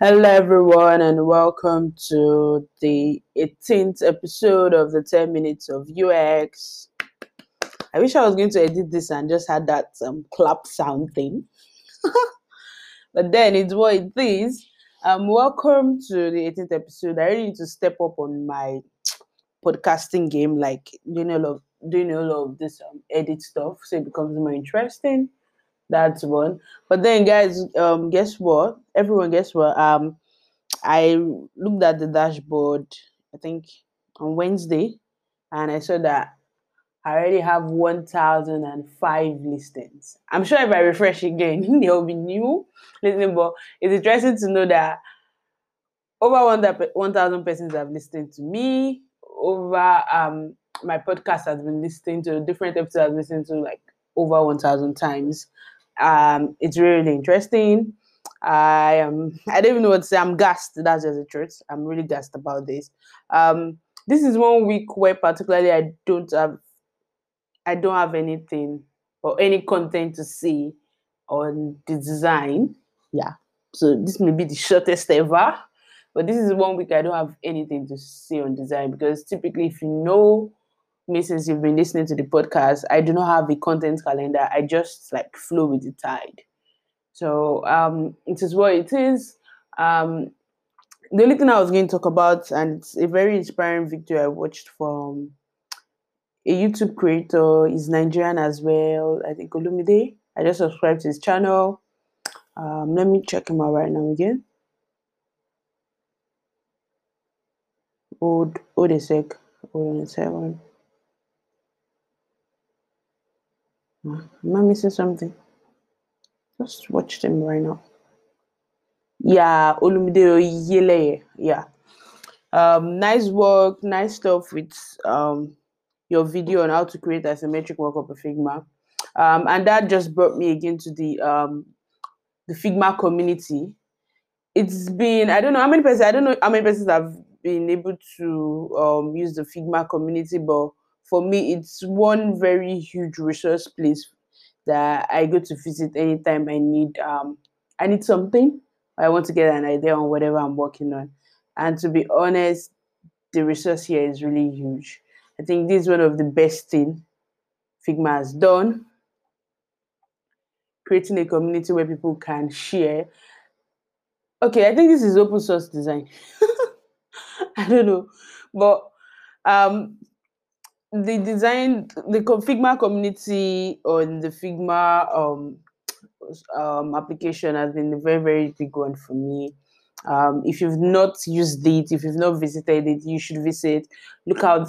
Hello, everyone, and welcome to the 18th episode of the 10 Minutes of UX. I wish I was going to edit this and just had that um, clap sound thing. but then it's what it is. Um, welcome to the 18th episode. I really need to step up on my podcasting game, like doing a lot of doing a lot of this um, edit stuff, so it becomes more interesting. That's one. But then, guys, um, guess what? Everyone, guess what? Um, I looked at the dashboard. I think on Wednesday, and I saw that I already have one thousand and five listings. I'm sure if I refresh again, there will be new listening. But it's interesting to know that over one thousand persons have listened to me. Over um, my podcast has been listening to different episodes. I've listened to like over one thousand times um, it's really interesting. I am. I don't even know what to say. I'm gassed. That's just the truth. I'm really gassed about this. Um, this is one week where particularly I don't have. I don't have anything or any content to see on the design. Yeah. So this may be the shortest ever, but this is one week I don't have anything to see on design because typically, if you know since you've been listening to the podcast, I do not have a content calendar. I just like flow with the tide. So um, it is what it is. Um, the only thing I was going to talk about, and it's a very inspiring video I watched from a YouTube creator, is Nigerian as well. I think Olumide. I just subscribed to his channel. Um, let me check him out right now again. Hold, hold a sec. Hold on a second. Am I missing something? Just watch them right now. Yeah, Olumide Yele. Yeah. Um, nice work, nice stuff with um your video on how to create asymmetric markup of a Figma. Um, and that just brought me again to the um the Figma community. It's been I don't know how many persons I don't know how many persons have been able to um use the Figma community, but for me, it's one very huge resource place that I go to visit anytime I need um I need something. I want to get an idea on whatever I'm working on. And to be honest, the resource here is really huge. I think this is one of the best thing Figma has done. Creating a community where people can share. Okay, I think this is open source design. I don't know. But um the design the Figma community on the Figma um, um, application has been a very very big one for me. Um, if you've not used it, if you've not visited it, you should visit. Look out,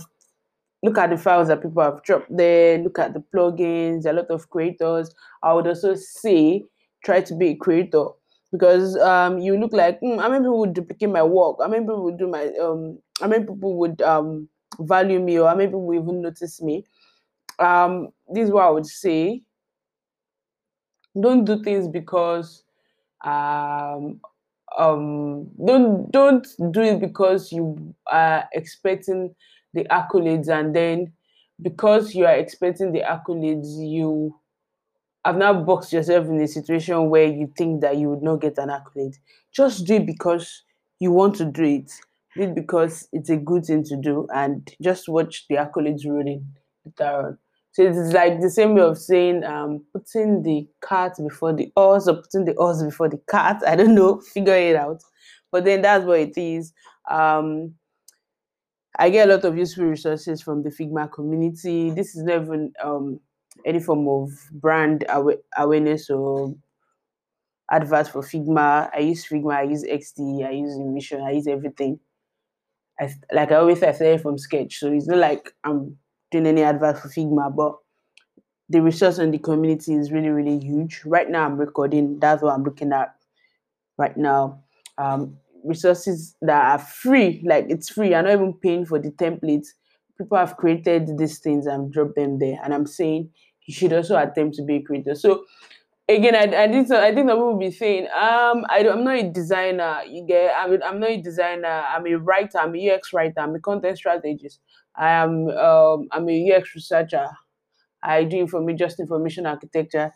look at the files that people have dropped there. Look at the plugins. A lot of creators. I would also say try to be a creator because um, you look like mm, how many people would duplicate my work? How many people would do my um? How many people would um value me or maybe will even notice me. Um, this is what I would say. Don't do things because um um don't don't do it because you are expecting the accolades and then because you are expecting the accolades you have now boxed yourself in a situation where you think that you would not get an accolade just do it because you want to do it it because it's a good thing to do and just watch the accolades rolling later So it's like the same way of saying um, putting the cart before the horse or putting the horse before the cart. I don't know, figure it out. But then that's what it is. Um, I get a lot of useful resources from the Figma community. This is not even um, any form of brand awa- awareness or advert for Figma. I use Figma, I use XD, I use InVision, I use everything. I, like I always say, I started from Sketch, so it's not like I'm doing any advice for Figma, but the resource on the community is really, really huge. Right now, I'm recording. That's what I'm looking at right now. Um, resources that are free, like it's free. I'm not even paying for the templates. People have created these things and dropped them there, and I'm saying you should also attempt to be a creator. So again, I, I think so, I think that we will be saying, um, I I'm not a designer. You get, I'm, I'm not a designer. I'm a writer. I'm a UX writer. I'm a content strategist. I am, um, I'm a UX researcher. I do me just information architecture.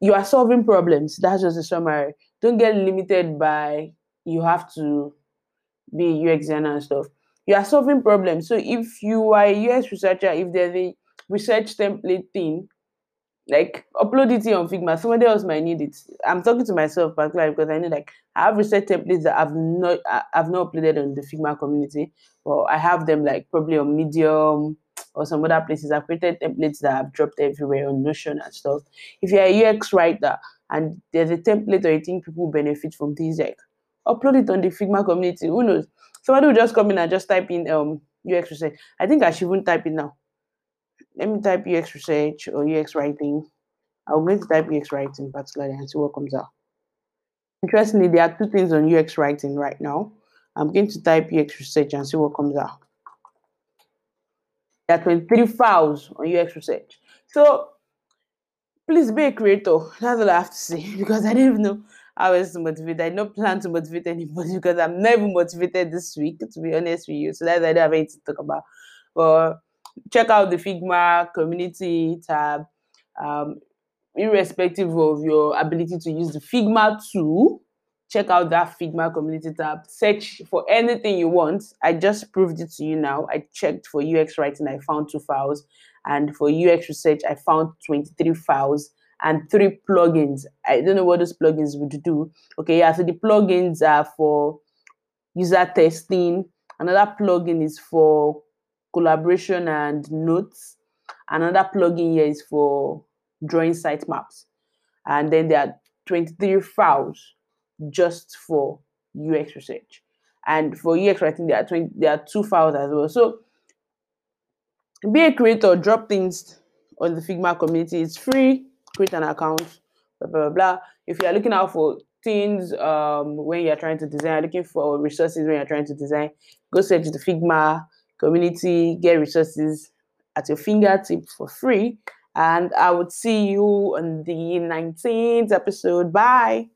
You are solving problems. That's just a summary. Don't get limited by you have to be UX designer and stuff. You are solving problems. So if you are a UX researcher, if there's a research template thing, like upload it on Figma. Somebody else might need it. I'm talking to myself particularly because I know like I have research templates that I've not I've not uploaded on the Figma community, but I have them like probably on Medium or some other places. I've created templates that I've dropped everywhere on Notion and stuff. If you're a UX writer and there's a template or you think people benefit from this, like upload it on the Figma community. Who knows? Somebody will just come in and just type in um UX. I think I should even type it now. Let me type UX research or UX writing. I'm going to type UX writing particularly and see what comes out. Interestingly, there are two things on UX writing right now. I'm going to type UX research and see what comes out. There are 23 files on UX research. So please be a creator. That's all I have to say because I didn't know how else to motivate. I don't plan to motivate anybody because I'm never motivated this week, to be honest with you. So that's I don't have anything to talk about. But check out the Figma community tab. Um, irrespective of your ability to use the Figma tool, check out that Figma community tab. Search for anything you want. I just proved it to you now. I checked for UX writing, I found two files. And for UX research, I found 23 files and three plugins. I don't know what those plugins would do. Okay, yeah, so the plugins are for user testing. Another plugin is for collaboration and notes. Another plugin here is for drawing sitemaps. And then there are 23 files just for UX research. And for UX writing, there are 20, there are two files as well. So be a creator, drop things on the Figma community. It's free. Create an account, blah blah blah. If you are looking out for things um, when you're trying to design, looking for resources when you're trying to design, go search the Figma community, get resources at your fingertips for free. And I would see you on the 19th episode. Bye.